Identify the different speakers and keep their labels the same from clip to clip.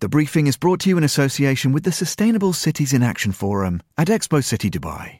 Speaker 1: The briefing is brought to you in association with the Sustainable Cities in Action Forum at Expo City Dubai.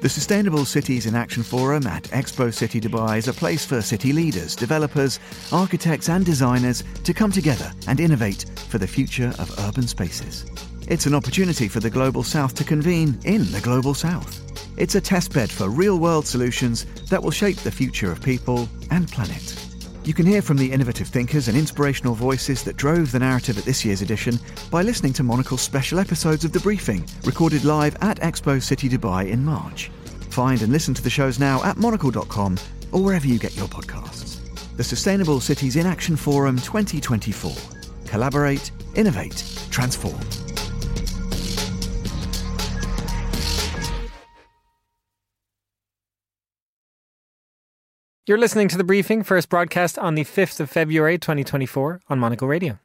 Speaker 1: The Sustainable Cities in Action Forum at Expo City Dubai is a place for city leaders, developers, architects, and designers to come together and innovate for the future of urban spaces. It's an opportunity for the Global South to convene in the Global South. It's a testbed for real world solutions that will shape the future of people and planet. You can hear from the innovative thinkers and inspirational voices that drove the narrative at this year's edition by listening to Monocle's special episodes of The Briefing, recorded live at Expo City Dubai in March. Find and listen to the shows now at monocle.com or wherever you get your podcasts. The Sustainable Cities in Action Forum 2024. Collaborate, innovate, transform.
Speaker 2: You're listening to the briefing, first broadcast on the 5th of February 2024 on Monocle Radio.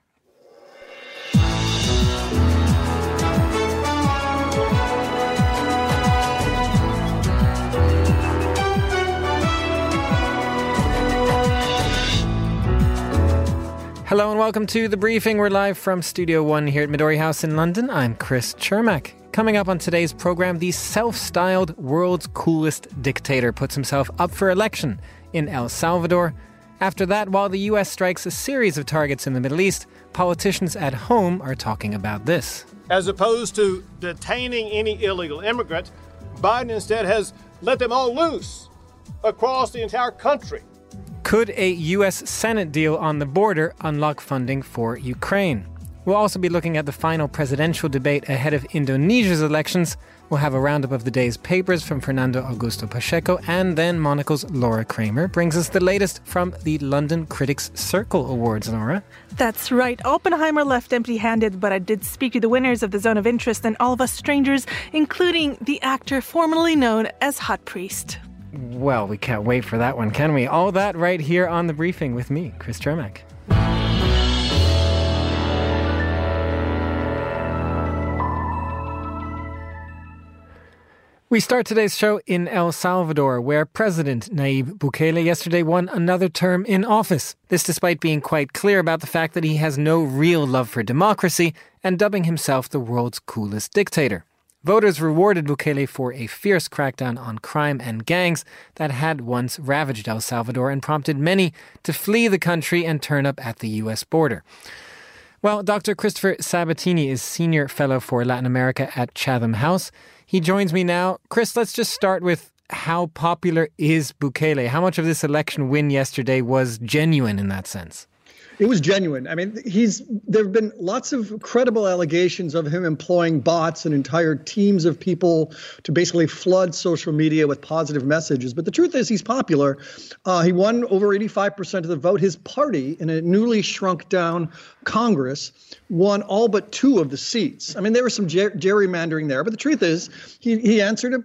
Speaker 2: Hello and welcome to the briefing. We're live from Studio One here at Midori House in London. I'm Chris Cermak. Coming up on today's program, the self styled world's coolest dictator puts himself up for election in El Salvador. After that, while the US strikes a series of targets in the Middle East, politicians at home are talking about this.
Speaker 3: As opposed to detaining any illegal immigrant, Biden instead has let them all loose across the entire country.
Speaker 2: Could a US Senate deal on the border unlock funding for Ukraine? We'll also be looking at the final presidential debate ahead of Indonesia's elections. We'll have a roundup of the day's papers from Fernando Augusto Pacheco, and then Monocle's Laura Kramer brings us the latest from the London Critics Circle Awards, Laura.
Speaker 4: That's right. Oppenheimer left empty handed, but I did speak to the winners of the Zone of Interest and all of us strangers, including the actor formerly known as Hot Priest.
Speaker 2: Well, we can't wait for that one, can we? All that right here on the briefing with me, Chris Cermak. We start today's show in El Salvador, where President Nayib Bukele yesterday won another term in office. This despite being quite clear about the fact that he has no real love for democracy and dubbing himself the world's coolest dictator. Voters rewarded Bukele for a fierce crackdown on crime and gangs that had once ravaged El Salvador and prompted many to flee the country and turn up at the U.S. border. Well, Dr. Christopher Sabatini is Senior Fellow for Latin America at Chatham House. He joins me now. Chris, let's just start with how popular is Bukele? How much of this election win yesterday was genuine in that sense?
Speaker 5: It was genuine. I mean, he's there have been lots of credible allegations of him employing bots and entire teams of people to basically flood social media with positive messages. But the truth is, he's popular. Uh, he won over 85% of the vote. His party, in a newly shrunk down Congress, won all but two of the seats. I mean, there was some ger- gerrymandering there, but the truth is, he he answered a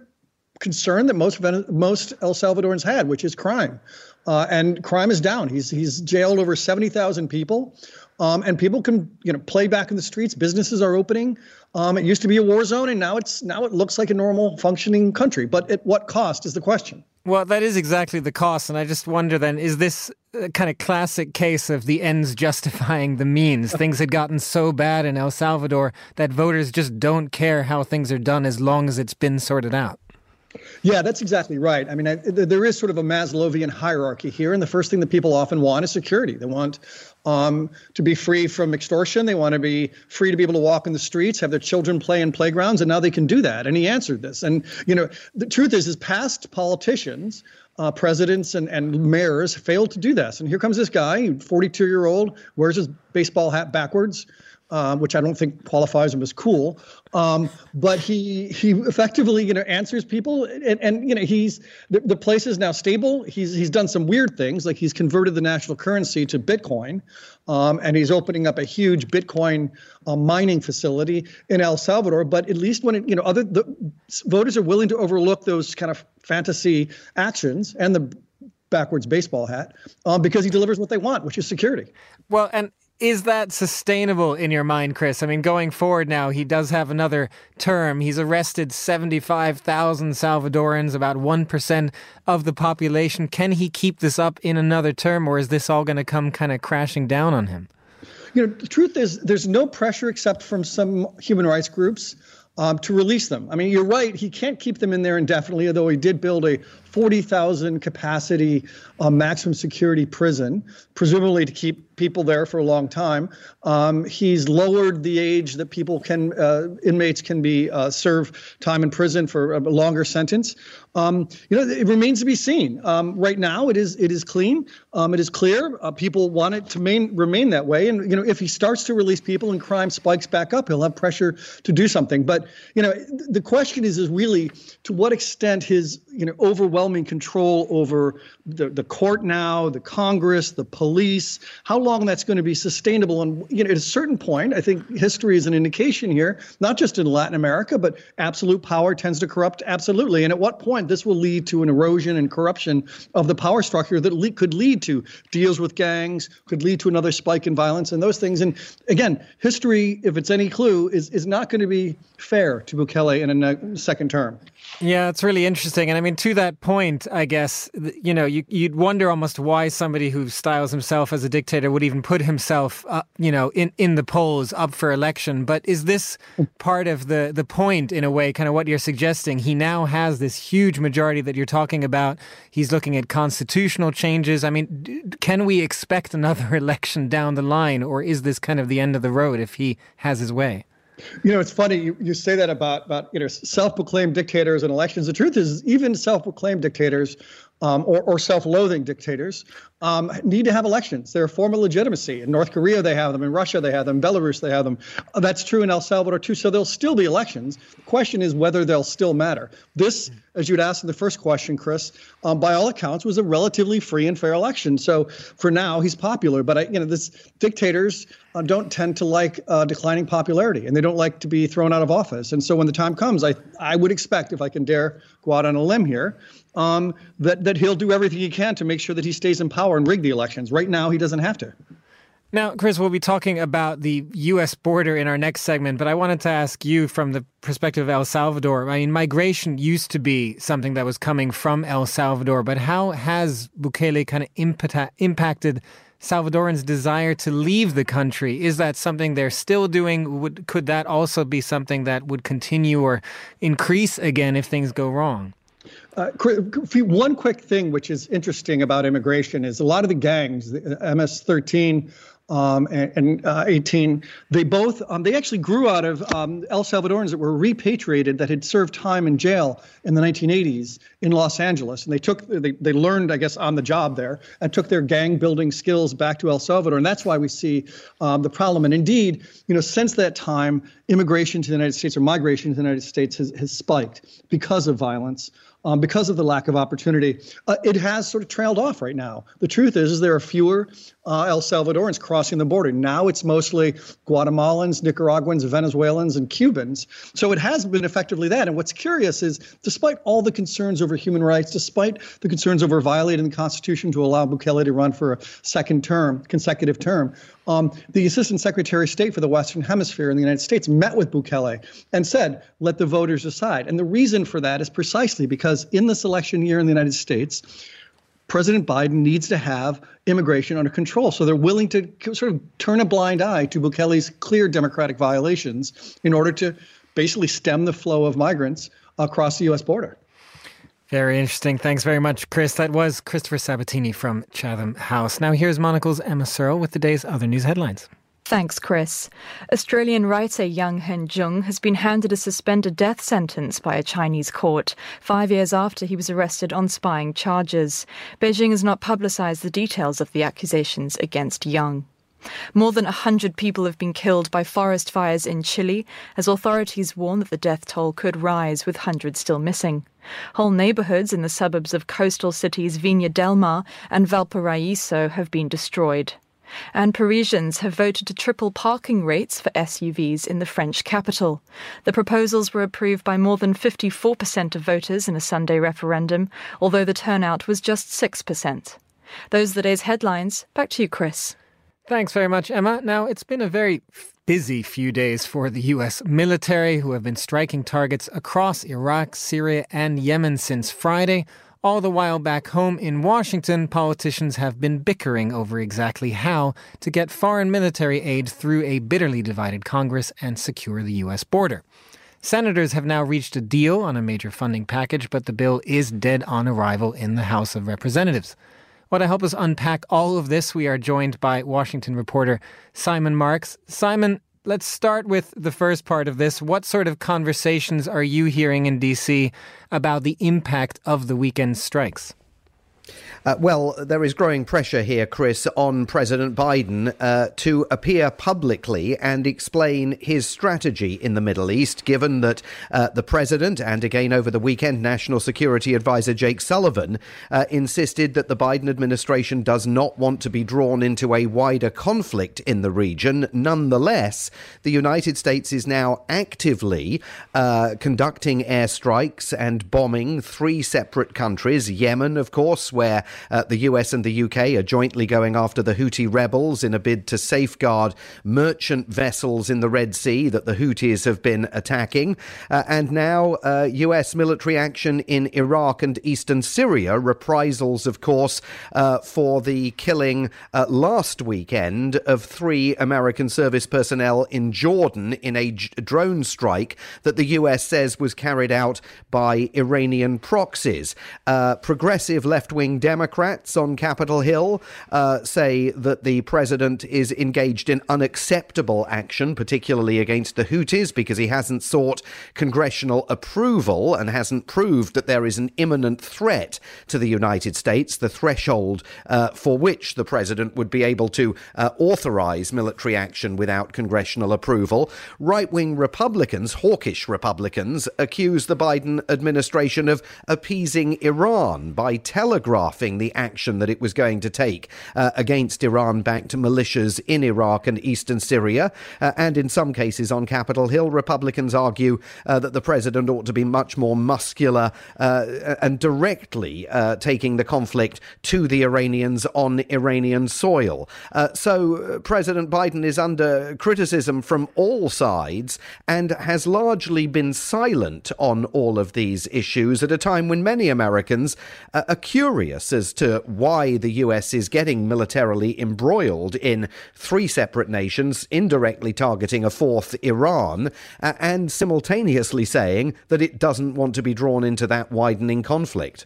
Speaker 5: concern that most most El Salvadorans had, which is crime. Uh, and crime is down. He's he's jailed over seventy thousand people, um, and people can you know play back in the streets. Businesses are opening. Um, it used to be a war zone, and now it's now it looks like a normal functioning country. But at what cost is the question?
Speaker 2: Well, that is exactly the cost, and I just wonder then: is this a kind of classic case of the ends justifying the means? things had gotten so bad in El Salvador that voters just don't care how things are done as long as it's been sorted out.
Speaker 5: Yeah, that's exactly right. I mean, I, there is sort of a Maslowian hierarchy here, and the first thing that people often want is security. They want um, to be free from extortion. They want to be free to be able to walk in the streets, have their children play in playgrounds, and now they can do that. And he answered this. And you know, the truth is, is past politicians. Uh, presidents and, and mayors failed to do this. And here comes this guy, 42 year old, wears his baseball hat backwards, um, which I don't think qualifies him as cool. Um, but he he effectively you know answers people, and, and you know he's the, the place is now stable. He's he's done some weird things like he's converted the national currency to Bitcoin, um, and he's opening up a huge Bitcoin uh, mining facility in El Salvador. But at least when it you know other the voters are willing to overlook those kind of fantasy actions and the backwards baseball hat um, because he delivers what they want, which is security.
Speaker 2: Well, and is that sustainable in your mind, Chris? I mean, going forward now, he does have another term. He's arrested 75,000 Salvadorans, about 1% of the population. Can he keep this up in another term, or is this all going to come kind of crashing down on him?
Speaker 5: you know, the truth is, there's no pressure except from some human rights groups um, to release them. I mean, you're right. He can't keep them in there indefinitely, although he did build a 40,000 capacity uh, maximum security prison, presumably to keep people there for a long time. Um, he's lowered the age that people can, uh, inmates can be uh, serve time in prison for a longer sentence. Um, you know, it remains to be seen. Um, right now, it is it is clean. Um, it is clear. Uh, people want it to main, remain that way. And you know, if he starts to release people and crime spikes back up, he'll have pressure to do something. But you know, the question is is really to what extent his you know overwhelming control over the, the court now, the Congress, the police, how long that's going to be sustainable. And you know, at a certain point, I think history is an indication here, not just in Latin America, but absolute power tends to corrupt absolutely. And at what point this will lead to an erosion and corruption of the power structure that le- could lead to deals with gangs, could lead to another spike in violence and those things. And again, history, if it's any clue, is, is not going to be fair to Bukele in a second term.
Speaker 2: Yeah, it's really interesting. And I mean, to that point, I guess, you know, you, you'd wonder almost why somebody who styles himself as a dictator would even put himself, you know, in, in the polls up for election. But is this part of the, the point, in a way, kind of what you're suggesting? He now has this huge majority that you're talking about. He's looking at constitutional changes. I mean, can we expect another election down the line, or is this kind of the end of the road if he has his way?
Speaker 5: You know, it's funny you, you say that about about you know self-proclaimed dictators and elections. The truth is, even self-proclaimed dictators um, or, or self-loathing dictators um, need to have elections. They're a form of legitimacy. In North Korea, they have them. In Russia, they have them. In Belarus, they have them. Uh, that's true in El Salvador too. So there'll still be elections. The question is whether they'll still matter. This, as you'd asked in the first question, Chris, um, by all accounts, was a relatively free and fair election. So for now, he's popular. But I, you know, this dictators uh, don't tend to like uh, declining popularity, and they don't like to be thrown out of office. And so when the time comes, I I would expect, if I can dare go out on a limb here, um, that that he'll do everything he can to make sure that he stays in power and rig the elections. Right now, he doesn't have to.
Speaker 2: Now, Chris, we'll be talking about the U.S. border in our next segment, but I wanted to ask you from the perspective of El Salvador. I mean, migration used to be something that was coming from El Salvador, but how has Bukele kind of impacted Salvadorans' desire to leave the country? Is that something they're still doing? Would, could that also be something that would continue or increase again if things go wrong?
Speaker 5: Uh, one quick thing which is interesting about immigration is a lot of the gangs, the MS-13 um, and, and uh, 18, they both um, they actually grew out of um, El Salvadorans that were repatriated that had served time in jail in the 1980s in Los Angeles, and they took they, they learned I guess on the job there and took their gang building skills back to El Salvador, and that's why we see um, the problem. And indeed, you know, since that time, immigration to the United States or migration to the United States has, has spiked because of violence um, because of the lack of opportunity. Uh, it has sort of trailed off right now. The truth is, is there are fewer uh, El Salvadorans crossing the border. Now it's mostly Guatemalans, Nicaraguans, Venezuelans, and Cubans. So it has been effectively that. And what's curious is, despite all the concerns over human rights, despite the concerns over violating the Constitution to allow Bukele to run for a second term, consecutive term, um, the Assistant Secretary of State for the Western Hemisphere in the United States met with Bukele and said, let the voters decide. And the reason for that is precisely because in this election year in the United States, President Biden needs to have immigration under control. So they're willing to sort of turn a blind eye to Bukele's clear democratic violations in order to basically stem the flow of migrants across the U.S. border.
Speaker 2: Very interesting. Thanks very much, Chris. That was Christopher Sabatini from Chatham House. Now here's Monocle's Emma Searle with the day's other news headlines.
Speaker 6: Thanks, Chris. Australian writer Yang Hengjun has been handed a suspended death sentence by a Chinese court five years after he was arrested on spying charges. Beijing has not publicized the details of the accusations against Yang. More than 100 people have been killed by forest fires in Chile, as authorities warn that the death toll could rise, with hundreds still missing. Whole neighborhoods in the suburbs of coastal cities Viña del Mar and Valparaiso have been destroyed. And Parisians have voted to triple parking rates for SUVs in the French capital. The proposals were approved by more than 54% of voters in a Sunday referendum, although the turnout was just 6%. Those are the day's headlines. Back to you, Chris.
Speaker 2: Thanks very much, Emma. Now, it's been a very busy few days for the U.S. military, who have been striking targets across Iraq, Syria, and Yemen since Friday. All the while back home in Washington, politicians have been bickering over exactly how to get foreign military aid through a bitterly divided Congress and secure the U.S. border. Senators have now reached a deal on a major funding package, but the bill is dead on arrival in the House of Representatives. Well, to help us unpack all of this, we are joined by Washington reporter Simon Marks. Simon, let's start with the first part of this. What sort of conversations are you hearing in DC about the impact of the weekend strikes?
Speaker 7: Uh, well, there is growing pressure here, Chris, on President Biden uh, to appear publicly and explain his strategy in the Middle East, given that uh, the president and again over the weekend, National Security Advisor Jake Sullivan uh, insisted that the Biden administration does not want to be drawn into a wider conflict in the region. Nonetheless, the United States is now actively uh, conducting airstrikes and bombing three separate countries Yemen, of course, where uh, the US and the UK are jointly going after the Houthi rebels in a bid to safeguard merchant vessels in the Red Sea that the Houthis have been attacking. Uh, and now uh, US military action in Iraq and eastern Syria, reprisals, of course, uh, for the killing uh, last weekend of three American service personnel in Jordan in a j- drone strike that the US says was carried out by Iranian proxies. Uh, progressive left wing Democrats Democrats on Capitol Hill uh, say that the president is engaged in unacceptable action, particularly against the Houthis, because he hasn't sought congressional approval and hasn't proved that there is an imminent threat to the United States, the threshold uh, for which the president would be able to uh, authorize military action without congressional approval. Right wing Republicans, hawkish Republicans, accuse the Biden administration of appeasing Iran by telegraphing the action that it was going to take uh, against Iran backed militias in Iraq and eastern Syria. Uh, and in some cases on Capitol Hill, Republicans argue uh, that the president ought to be much more muscular uh, and directly uh, taking the conflict to the Iranians on Iranian soil. Uh, so President Biden is under criticism from all sides and has largely been silent on all of these issues at a time when many Americans are curious as to why the US is getting militarily embroiled in three separate nations, indirectly targeting a fourth, Iran, uh, and simultaneously saying that it doesn't want to be drawn into that widening conflict.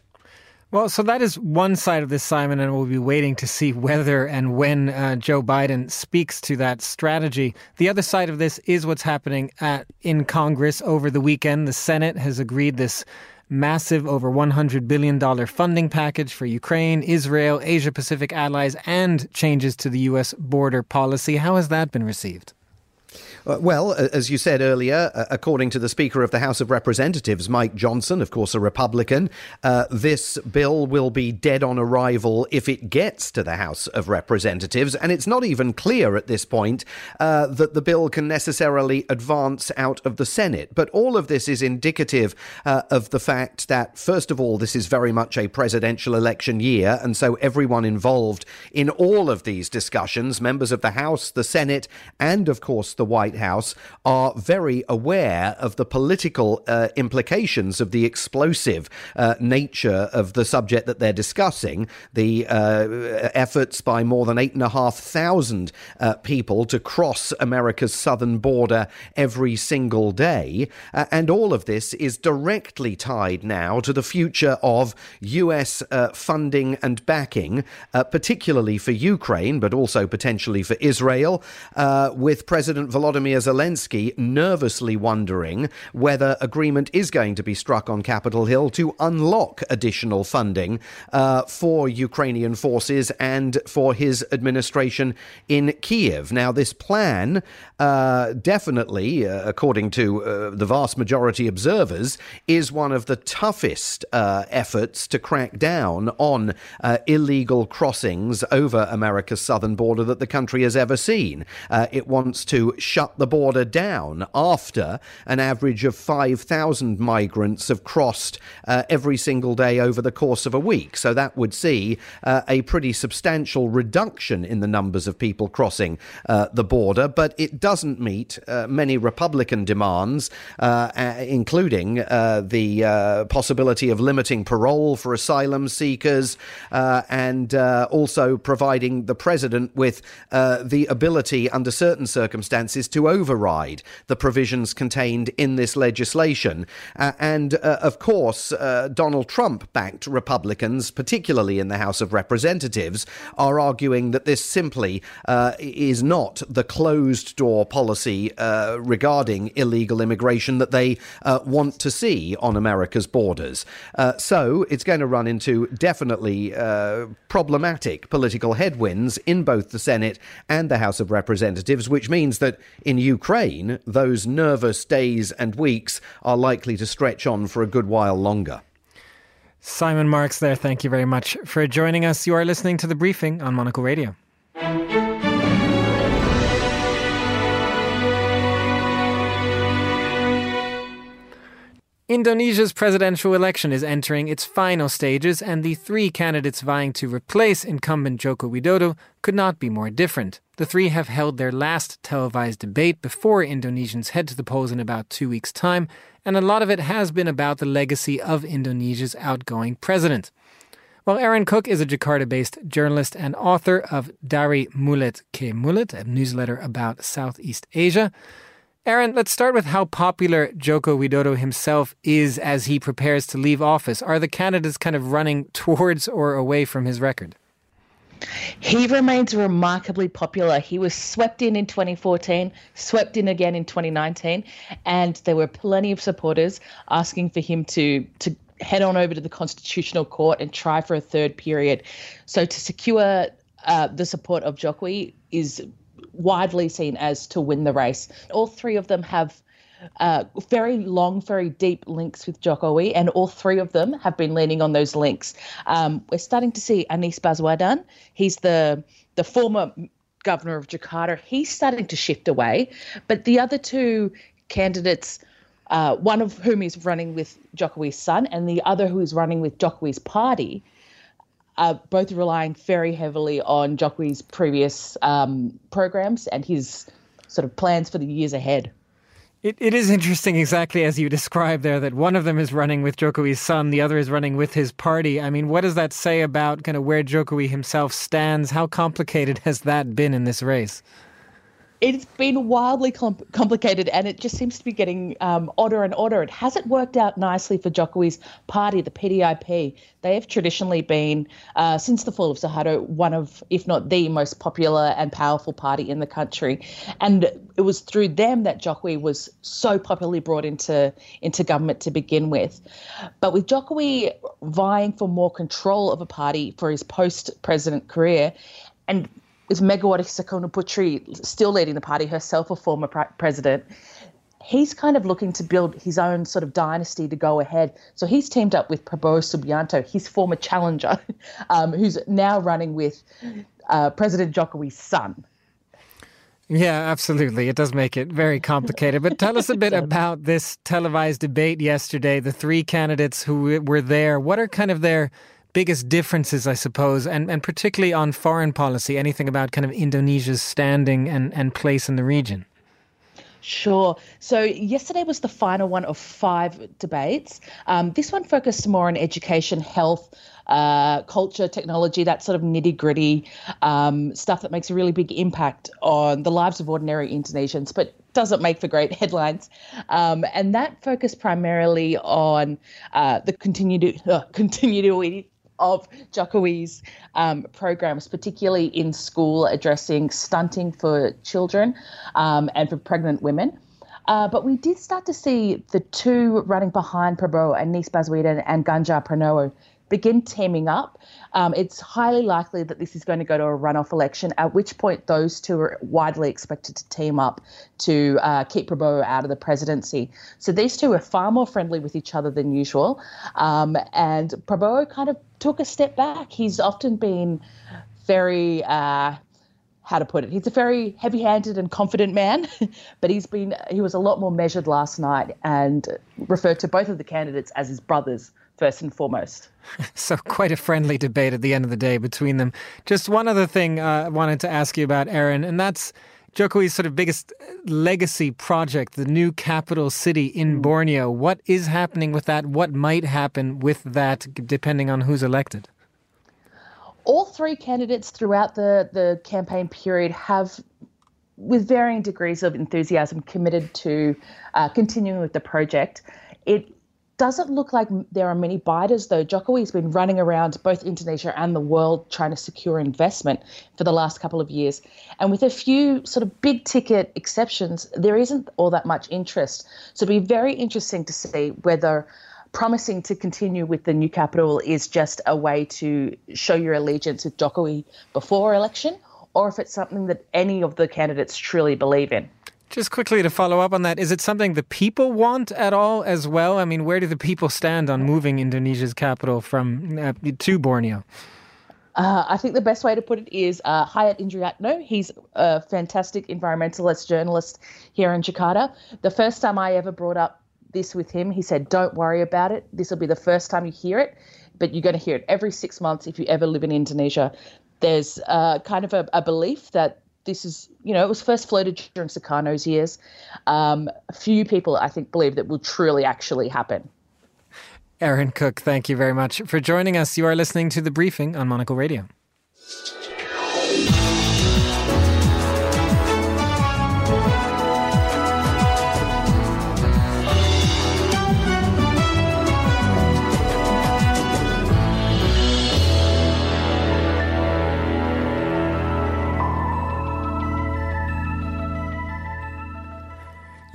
Speaker 2: Well, so that is one side of this, Simon, and we'll be waiting to see whether and when uh, Joe Biden speaks to that strategy. The other side of this is what's happening at, in Congress over the weekend. The Senate has agreed this massive over $100 billion funding package for Ukraine, Israel, Asia Pacific allies, and changes to the U.S. border policy. How has that been received?
Speaker 7: Uh, well, as you said earlier, uh, according to the Speaker of the House of Representatives, Mike Johnson, of course a Republican, uh, this bill will be dead on arrival if it gets to the House of Representatives. And it's not even clear at this point uh, that the bill can necessarily advance out of the Senate. But all of this is indicative uh, of the fact that, first of all, this is very much a presidential election year. And so everyone involved in all of these discussions, members of the House, the Senate, and of course the White House are very aware of the political uh, implications of the explosive uh, nature of the subject that they're discussing. The uh, efforts by more than eight and a half thousand uh, people to cross America's southern border every single day. Uh, and all of this is directly tied now to the future of US funding and backing, particularly for Ukraine, but also potentially for Israel, with President Volodymyr Volodymyr Zelensky nervously wondering whether agreement is going to be struck on Capitol Hill to unlock additional funding uh, for Ukrainian forces and for his administration in Kiev. Now, this plan uh, definitely, uh, according to uh, the vast majority observers, is one of the toughest uh, efforts to crack down on uh, illegal crossings over America's southern border that the country has ever seen. it wants to shut the border down after an average of 5,000 migrants have crossed uh, every single day over the course of a week. So that would see uh, a pretty substantial reduction in the numbers of people crossing uh, the border, but it doesn't meet uh, many Republican demands, uh, including the possibility of limiting parole for asylum seekers and also providing the president with the ability, under certain circumstances, to override the provisions contained in this legislation. and of course, Donald Trump backed Republicans, particularly in the House of Representatives, are arguing that this simply uh, is not the closed door policy uh, regarding illegal immigration that they uh, want to see on America's borders. Uh, so it's going to run into definitely uh, problematic political headwinds in both the Senate and the House of Representatives, which means that in Ukraine, those nervous days and weeks are likely to stretch on for a good while longer.
Speaker 2: Simon Marks there, thank you very much for joining us. You are listening to the briefing on Monocle Radio. Indonesia's presidential election is entering its final stages, and the three candidates vying to replace incumbent Joko Widodo could not be more different. The three have held their last televised debate before Indonesians head to the polls in about two weeks' time, and a lot of it has been about the legacy of Indonesia's outgoing president. Well, Aaron Cook is a Jakarta based journalist and author of Dari Mulut ke Mulut, a newsletter about Southeast Asia. Aaron, let's start with how popular Joko Widodo himself is as he prepares to leave office. Are the candidates kind of running towards or away from his record?
Speaker 8: He remains remarkably popular. He was swept in in 2014, swept in again in 2019, and there were plenty of supporters asking for him to to head on over to the Constitutional Court and try for a third period. So to secure uh, the support of Jokowi is widely seen as to win the race. All three of them have uh, very long, very deep links with Jokowi, and all three of them have been leaning on those links. Um, we're starting to see Anies Baswedan. He's the the former governor of Jakarta. He's starting to shift away, but the other two candidates. Uh, one of whom is running with Jokowi's son, and the other who is running with Jokowi's party, are both relying very heavily on Jokowi's previous um, programs and his sort of plans for the years ahead.
Speaker 2: It, it is interesting, exactly as you described there, that one of them is running with Jokowi's son, the other is running with his party. I mean, what does that say about kind of where Jokowi himself stands? How complicated has that been in this race?
Speaker 8: It's been wildly complicated and it just seems to be getting um, odder and odder. It hasn't worked out nicely for Jokowi's party, the PDIP. They have traditionally been, uh, since the fall of Suharto, one of, if not the most popular and powerful party in the country. And it was through them that Jokowi was so popularly brought into, into government to begin with. But with Jokowi vying for more control of a party for his post president career, and with Megawati Sukarnoputri still leading the party, herself a former president, he's kind of looking to build his own sort of dynasty to go ahead. So he's teamed up with Prabowo Subianto, his former challenger, um, who's now running with uh, President Jokowi's son.
Speaker 2: Yeah, absolutely. It does make it very complicated. But tell us a bit about this televised debate yesterday. The three candidates who were there. What are kind of their biggest differences, I suppose, and, and particularly on foreign policy, anything about kind of Indonesia's standing and, and place in the region?
Speaker 8: Sure. So yesterday was the final one of five debates. Um, this one focused more on education, health, uh, culture, technology, that sort of nitty gritty um, stuff that makes a really big impact on the lives of ordinary Indonesians, but doesn't make for great headlines. Um, and that focused primarily on uh, the continued uh, continuity of Jokowi's um, programs, particularly in school, addressing stunting for children um, and for pregnant women. Uh, but we did start to see the two running behind Prabowo, Anies Baswedan and Ganjar Pranowo, begin teaming up. Um, it's highly likely that this is going to go to a runoff election, at which point those two are widely expected to team up to uh, keep Prabowo out of the presidency. So these two are far more friendly with each other than usual. Um, and Prabowo kind of took a step back. He's often been very. Uh, how to put it. He's a very heavy-handed and confident man, but he's been he was a lot more measured last night and referred to both of the candidates as his brothers first and foremost.
Speaker 2: So quite a friendly debate at the end of the day between them. Just one other thing uh, I wanted to ask you about, Aaron, and that's Jokowi's sort of biggest legacy project, the new capital city in Borneo. What is happening with that? What might happen with that, depending on who's elected?
Speaker 8: all three candidates throughout the, the campaign period have, with varying degrees of enthusiasm, committed to uh, continuing with the project. It doesn't look like there are many bidders, though. Jokowi's been running around both Indonesia and the world trying to secure investment for the last couple of years. And with a few sort of big ticket exceptions, there isn't all that much interest. So it'll be very interesting to see whether promising to continue with the new capital is just a way to show your allegiance with Jokowi before election, or if it's something that any of the candidates truly believe in.
Speaker 2: Just quickly to follow up on that, is it something the people want at all as well? I mean, where do the people stand on moving Indonesia's capital from uh, to Borneo?
Speaker 8: Uh, I think the best way to put it is uh, Hayat Indriyatno. He's a fantastic environmentalist journalist here in Jakarta. The first time I ever brought up this with him. He said, Don't worry about it. This will be the first time you hear it, but you're going to hear it every six months if you ever live in Indonesia. There's uh, kind of a, a, belief that this is, you know, it was first floated during Sukarno's years. Um, few people, I think, believe that will truly actually happen.
Speaker 2: Aaron Cook, thank you very much for joining us. You are listening to The Briefing on Monocle Radio.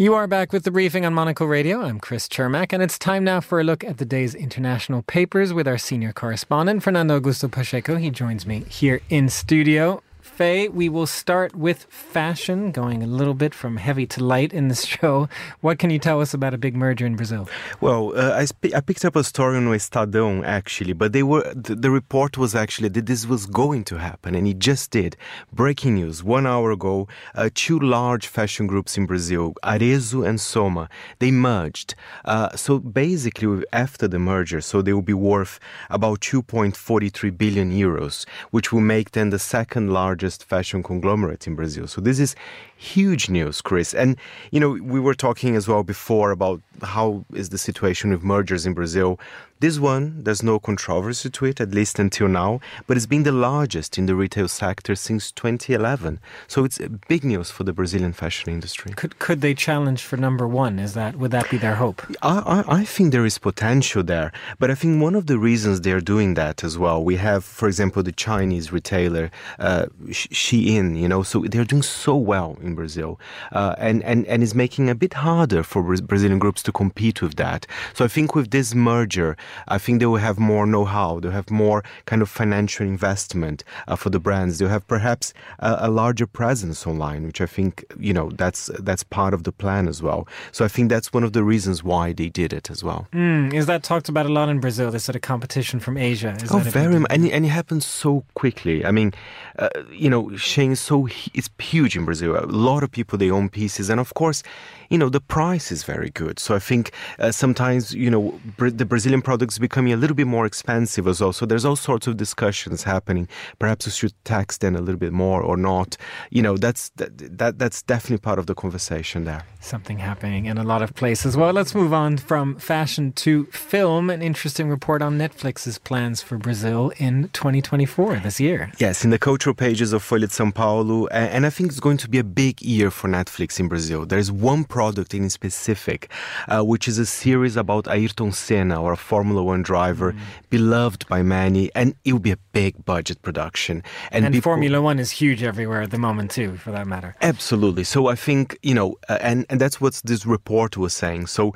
Speaker 2: You are back with the briefing on Monocle Radio. I'm Chris Cermak, and it's time now for a look at the day's international papers with our senior correspondent, Fernando Augusto Pacheco. He joins me here in studio. We will start with fashion, going a little bit from heavy to light in this show. What can you tell us about a big merger in Brazil?
Speaker 9: Well, uh, I, sp- I picked up a story on Estadão actually, but they were the, the, report was actually that this was going to happen, and it just did. Breaking news: one hour ago, uh, two large fashion groups in Brazil, Arezzo and Soma, they merged. Uh, so basically, after the merger, so they will be worth about 2.43 billion euros, which will make them the second largest largest fashion conglomerate in Brazil. So this is huge news, Chris. And, you know, we were talking as well before about how is the situation with mergers in Brazil. This one, there's no controversy to it, at least until now, but it's been the largest in the retail sector since 2011. So it's big news for the Brazilian fashion industry.
Speaker 2: Could could they challenge for number one? Is that would that be their hope?
Speaker 9: I, I, I think there is potential there, but I think one of the reasons they're doing that as well. We have, for example, the Chinese retailer uh, Shein. You know, so they're doing so well in Brazil, uh, and and and it's making it a bit harder for Brazilian groups to compete with that. So I think with this merger. I think they will have more know-how. They'll have more kind of financial investment uh, for the brands. They'll have perhaps a, a, larger presence online, which I think you know that's that's part of the plan as well. So I think that's one of the reasons why they did it as well.
Speaker 2: Mm, is that talked about a lot in Brazil? This sort of competition from Asia. Is
Speaker 9: oh, very much, and, and it happens so quickly. I mean, uh, you know, Shein is so it's huge in Brazil. A lot of people they own pieces, and of course you know, the price is very good. So I think uh, sometimes, you know, br- the Brazilian products becoming a little bit more expensive as well. So there's all sorts of discussions happening. Perhaps we should tax them a little bit more or not. You know, that's that, that that's definitely part of the conversation there.
Speaker 2: Something happening in a lot of places. Well, let's move on from fashion to film. An interesting report on Netflix's plans for Brazil in 2024 this year.
Speaker 9: Yes, in the cultural pages of Folha de São Paulo, and I think it's going to be a big year for Netflix in Brazil. There's one product in specific, uh, which is a series about Ayrton Senna, or a Formula One driver, mm. beloved by many, and it will be a big budget production.
Speaker 2: And, and people, Formula One is huge everywhere at the moment too, for that matter.
Speaker 9: Absolutely. So I think you know, uh, and and that's what this report was saying. So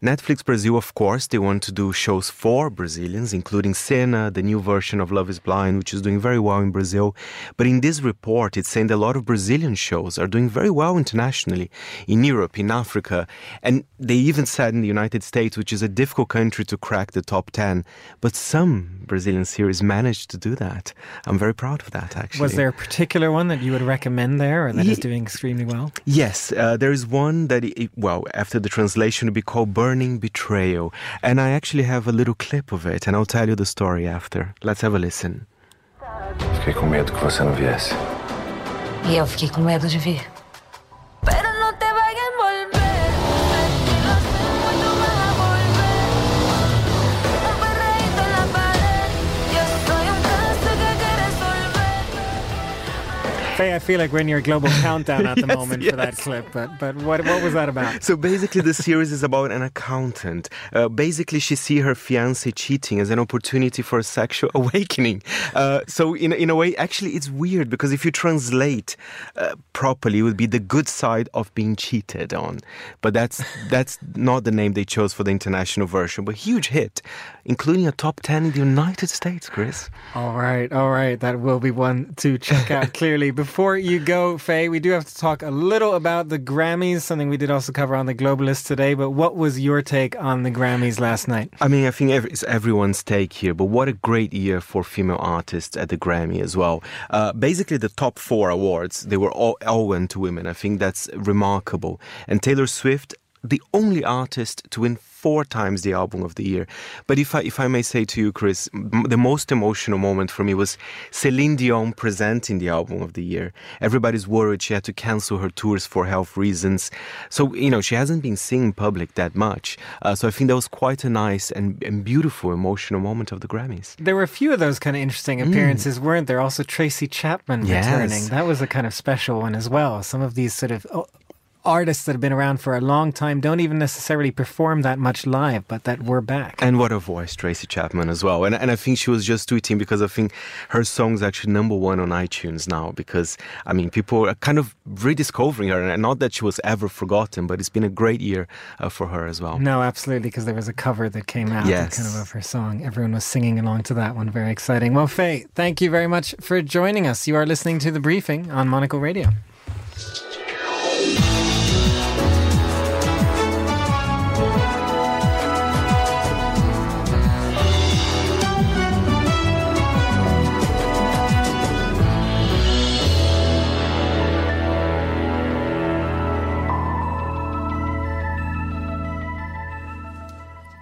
Speaker 9: Netflix Brazil, of course, they want to do shows for Brazilians, including Senna, the new version of Love is Blind, which is doing very well in Brazil. But in this report, it's saying that a lot of Brazilian shows are doing very well internationally, in Europe, in Africa. And they even said in the United States, which is a difficult country to crack the top 10. But some Brazilian series managed to do that. I'm very proud of that, actually.
Speaker 2: Was there a particular one that you would recommend there or that is doing extremely well?
Speaker 9: Yes, uh, there is one that, it, well, after the translation, it would be called Burning Betrayal. And I actually have a little clip of it, and I'll tell you the story after. Let's have a listen.
Speaker 10: Fiquei com medo que você não viesse.
Speaker 11: E eu fiquei com medo de vir.
Speaker 2: Faye, I feel like we're in your global countdown at the
Speaker 9: Yes,
Speaker 2: moment for that clip, but but what what was that about?
Speaker 9: So basically, the series is about an accountant. Uh, basically, she see her fiance cheating as an opportunity for a sexual awakening. Uh, so in in a way, actually, it's weird because if you translate uh, properly, it would be the good side of being cheated on. But that's that's not the name they chose for the international version. But huge hit, including a top ten in the United States. Chris.
Speaker 2: All right, all right. That will be one to check out clearly. Before you go, Faye, we do have to talk a little about the Grammys, something we did also cover on the Globalist today. But what was your take on the Grammys last night?
Speaker 9: I mean, I think it's everyone's take here, but what a great year for female artists at the Grammy as well. Uh, basically, the top four awards, they were all, all went to women. I think that's remarkable. And Taylor Swift, the only artist to win four times the album of the year. But if I, if I may say to you, Chris, m- the most emotional moment for me was Celine Dion presenting the album of the year. Everybody's worried she had to cancel her tours for health reasons. So, you know, she hasn't been in public that much. Uh, so I think that was quite a nice and, and beautiful emotional moment of the Grammys.
Speaker 2: There were a few of those kind of interesting appearances, weren't there? Also, Tracy Chapman
Speaker 9: Yes.
Speaker 2: returning. That was a kind of special one as well. Some of these sort of oh, artists that have been around for a long time don't even necessarily perform that much live, but that we're back.
Speaker 9: And what a voice, Tracy Chapman as well. And, and I think she was just tweeting because I think her song's actually number one on iTunes now because, I mean, people are kind of rediscovering her. And not that she was ever forgotten, but it's been a great year uh, for her as well.
Speaker 2: No, absolutely, because there was a cover that came out
Speaker 9: Yes.
Speaker 2: kind of of her song. Everyone was singing along to that one. Very exciting. Well, Faye, thank you very much for joining us. You are listening to The Briefing on Monocle Radio.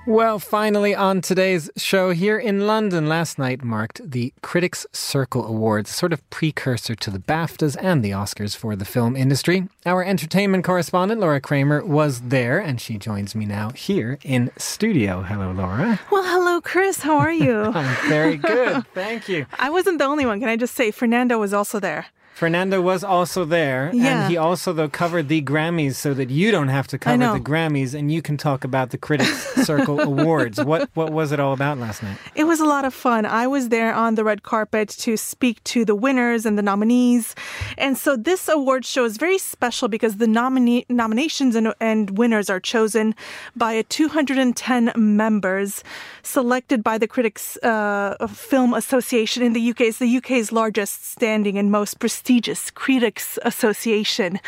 Speaker 2: Well, finally, on today's show here in London, last night marked the Critics' Circle Awards, sort of precursor to the BAFTAs and the Oscars for the film industry. Our entertainment correspondent, Laura Kramer, was there, and she joins me now here in studio. Hello, Laura.
Speaker 4: Well, hello, Chris. How are you?
Speaker 2: I'm very good. Thank you.
Speaker 4: I wasn't the only one. Can I just say, Fernando was also there.
Speaker 2: Fernando was also there,
Speaker 4: Yeah.
Speaker 2: and he also though covered the Grammys so that you don't have to cover the Grammys and you can talk about the Critics Circle Awards. What what was it all about last night?
Speaker 4: It was a lot of fun. I was there on the red carpet to speak to the winners and the nominees. And so this award show is very special because the nomine- nominations and, and winners are chosen by a 210 members selected by the Critics uh, Film Association in the UK. It's the UK's largest standing and most prestigious critics association.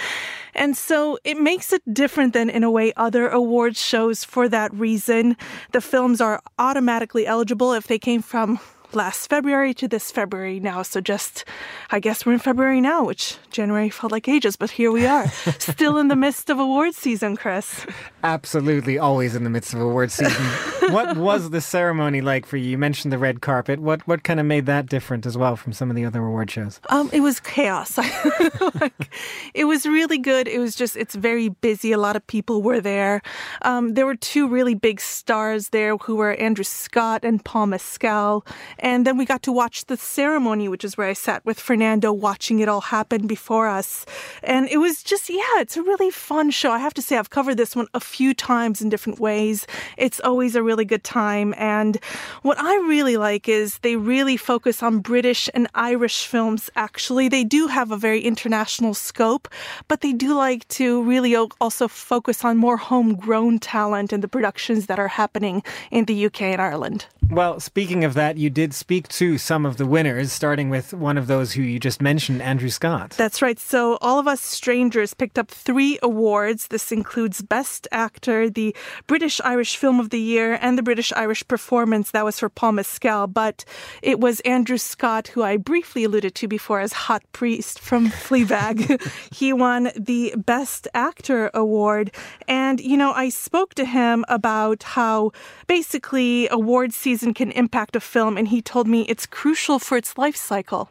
Speaker 4: And so it makes it different than, in a way, other awards shows for that reason. The films are automatically eligible if they came from last February to this February now. So just, I guess we're in February now, which January felt like ages, but here we are, still in the midst of awards season, Chris.
Speaker 2: Absolutely, always in the midst of award season. what was the ceremony like for you? You mentioned the red carpet. What what kind of made that different as well from some of the other award shows?
Speaker 4: Um, it was chaos. like, it was really good. It was just, it's very busy. A lot of people were there. Um, there were two really big stars there who were Andrew Scott and Paul Mescal. And then we got to watch the ceremony, which is where I sat with Fernando watching it all happen before us. And it was just, yeah, it's a really fun show. I have to say, I've covered this one a few times in different ways. It's always a really good time. And what I really like is they really focus on British and Irish films, actually. They do have a very international scope, but they do like to really also focus on more homegrown talent and the productions that are happening in the UK and Ireland.
Speaker 2: Well, speaking of that, you did speak to some of the winners, starting with one of those who you just mentioned, Andrew Scott.
Speaker 4: That's right. So, All of Us Strangers picked up three awards. This includes Best Actor, the British Irish Film of the Year, and the British Irish Performance. That was for Paul Mescal. But it was Andrew Scott, who I briefly alluded to before as Hot Priest from Fleabag. he won the Best Actor award. And, you know, I spoke to him about how basically award season can impact a film, and he told me it's crucial for its life cycle.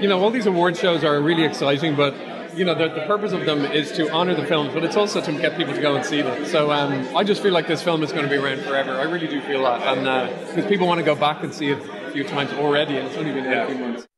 Speaker 12: You know, all these award shows are really exciting, but you know, the, the purpose of them is to honor the films, but it's also to get people to go and see them. So um, I just feel like this film is going to be around forever. I really do feel that, and because people want to go back and see it a few times already, and it's only been 18 months.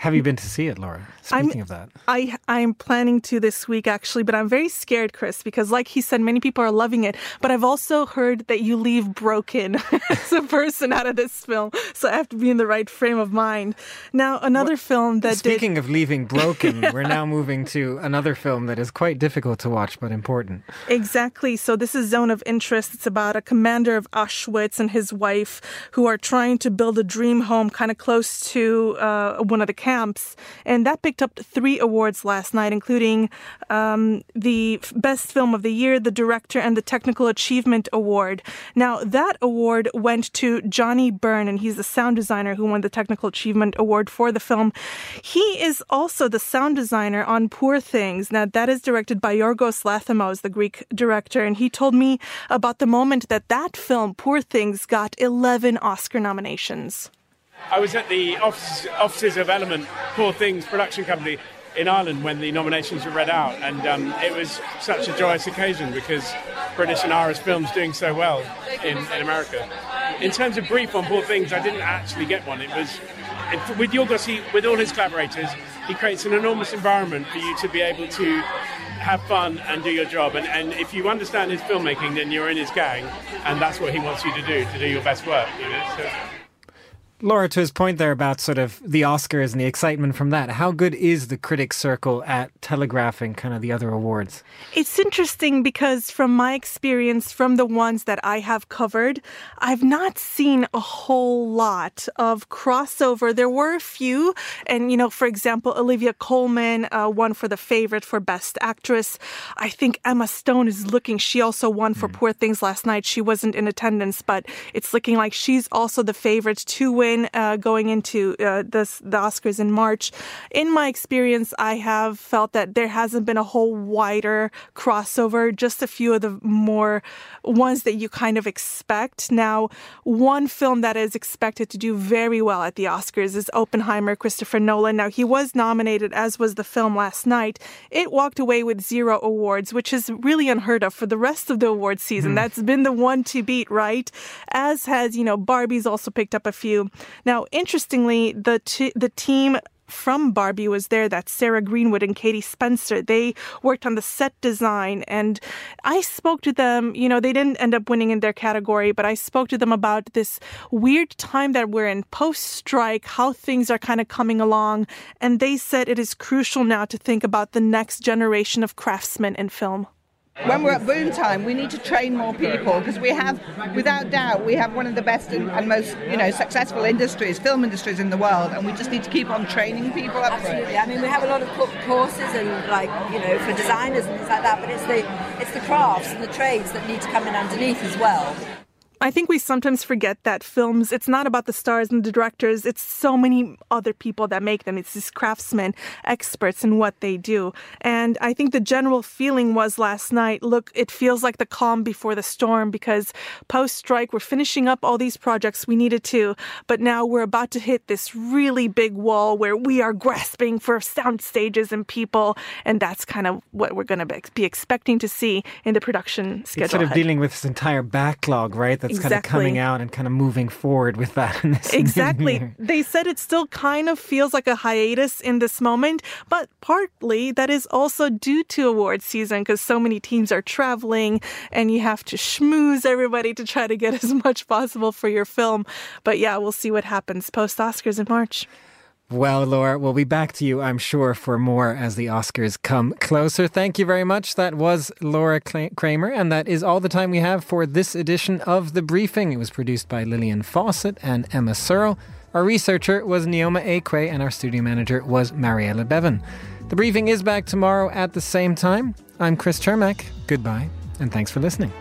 Speaker 2: Have you been to see it, Laura? Speaking of that.
Speaker 4: I I'm planning to this week actually, but I'm very scared, Chris, because like he said, many people are loving it. But I've also heard that you leave broken as a person out of this film, so I have to be in the right frame of mind. Now, another film that
Speaker 2: Speaking
Speaker 4: did
Speaker 2: of leaving broken, we're now moving to another film that is quite difficult to watch but important.
Speaker 4: Exactly. So this is Zone of Interest. It's about a commander of Auschwitz and his wife who are trying to build a dream home kind of close to uh, one of the camps. And that picked up three awards last night, including um, the Best Film of the Year, the Director, and the Technical Achievement Award. Now, that award went to Johnnie Burn, and he's the sound designer who won the Technical Achievement Award for the film. He is also the sound designer on Poor Things. Now, that is directed by Yorgos Lanthimos, the Greek director, and he told me about the moment that that film, Poor Things, got 11 Oscar nominations.
Speaker 13: I was at the office, offices of Element Poor Things production company in Ireland when the nominations were read out, and um, it was such a joyous occasion because British and Irish films doing so well in, in America. In terms of brief on Poor Things, I didn't actually get one. It was it, with Yorgos, with all his collaborators, he creates an enormous environment for you to be able to have fun and do your job. And, and if you understand his filmmaking, then you're in his gang, and that's what he wants you to do to do your best work. You know. So,
Speaker 2: Laura, to his point there about sort of the Oscars and the excitement from that, how good is the critics' circle at telegraphing kind of the other awards?
Speaker 4: It's interesting because from my experience, from the ones that I have covered, I've not seen a whole lot of crossover. There were a few, and you know, for example, Olivia Colman uh, won for the favorite for Best Actress. I think Emma Stone is looking. She also won for Poor Things last night. She wasn't in attendance, but it's looking like she's also the favorite to win uh, going into uh, this, the Oscars in March. In my experience, I have felt that there hasn't been a whole wider crossover, just a few of the more ones that you kind of expect. Now, one film that is expected to do very well at the Oscars is Oppenheimer, Christopher Nolan. Now, he was nominated, as was the film last night. It walked away with zero awards, which is really unheard of for the rest of the award season.
Speaker 14: Hmm.
Speaker 4: That's been the one to beat, right? As has, you know, Barbie's also picked up a few. Now, interestingly, the t- the team from Barbie was there. That's Sarah Greenwood and Katie Spencer. They worked on the set design, and I spoke to them. You know, they didn't end up winning in their category, but I spoke to them about this weird time that we're in post strike, how things are kind of coming along, and they said it is crucial now to think about the next generation of craftsmen in film.
Speaker 14: When we're at boom time, we need to train more people because we have, without doubt, we have one of the best and most, you know, successful industries, film industries in the world, and we just need to keep on training people up.
Speaker 15: Absolutely. I mean, we have a lot of courses and like you know for designers and things like that, but it's the it's the crafts and the trades that need to come in underneath as well.
Speaker 4: I think we sometimes forget that films, it's not about the stars and the directors, it's so many other people that make them. It's these craftsmen, experts in what they do. And I think the general feeling was last night look, it feels like the calm before the storm because post strike, we're finishing up all these projects we needed to, but now we're about to hit this really big wall where we are grasping for sound stages and people. And that's kind of what we're going to be expecting to see in the production schedule.
Speaker 2: It's sort of dealing with this entire backlog, right? That it's kind of coming out and kind of moving forward with that. In this
Speaker 4: Exactly. They said it still kind of feels like a hiatus in this moment, but partly that is also due to award season because so many teams are traveling and you have to schmooze everybody to try to get as much possible for your film. But yeah, we'll see what happens post Oscars in March.
Speaker 2: Well, Laura, we'll be back to you, I'm sure, for more as the Oscars come closer. Thank you very much. That was Laura Kramer, and that is all the time we have for this edition of The Briefing. It was produced by Lillian Fawcett and Emma Searle. Our researcher was Neoma Akwe, and our studio manager was Mariella Bevan. The Briefing is back tomorrow at the same time. I'm Chris Cermak. Goodbye, and thanks for listening.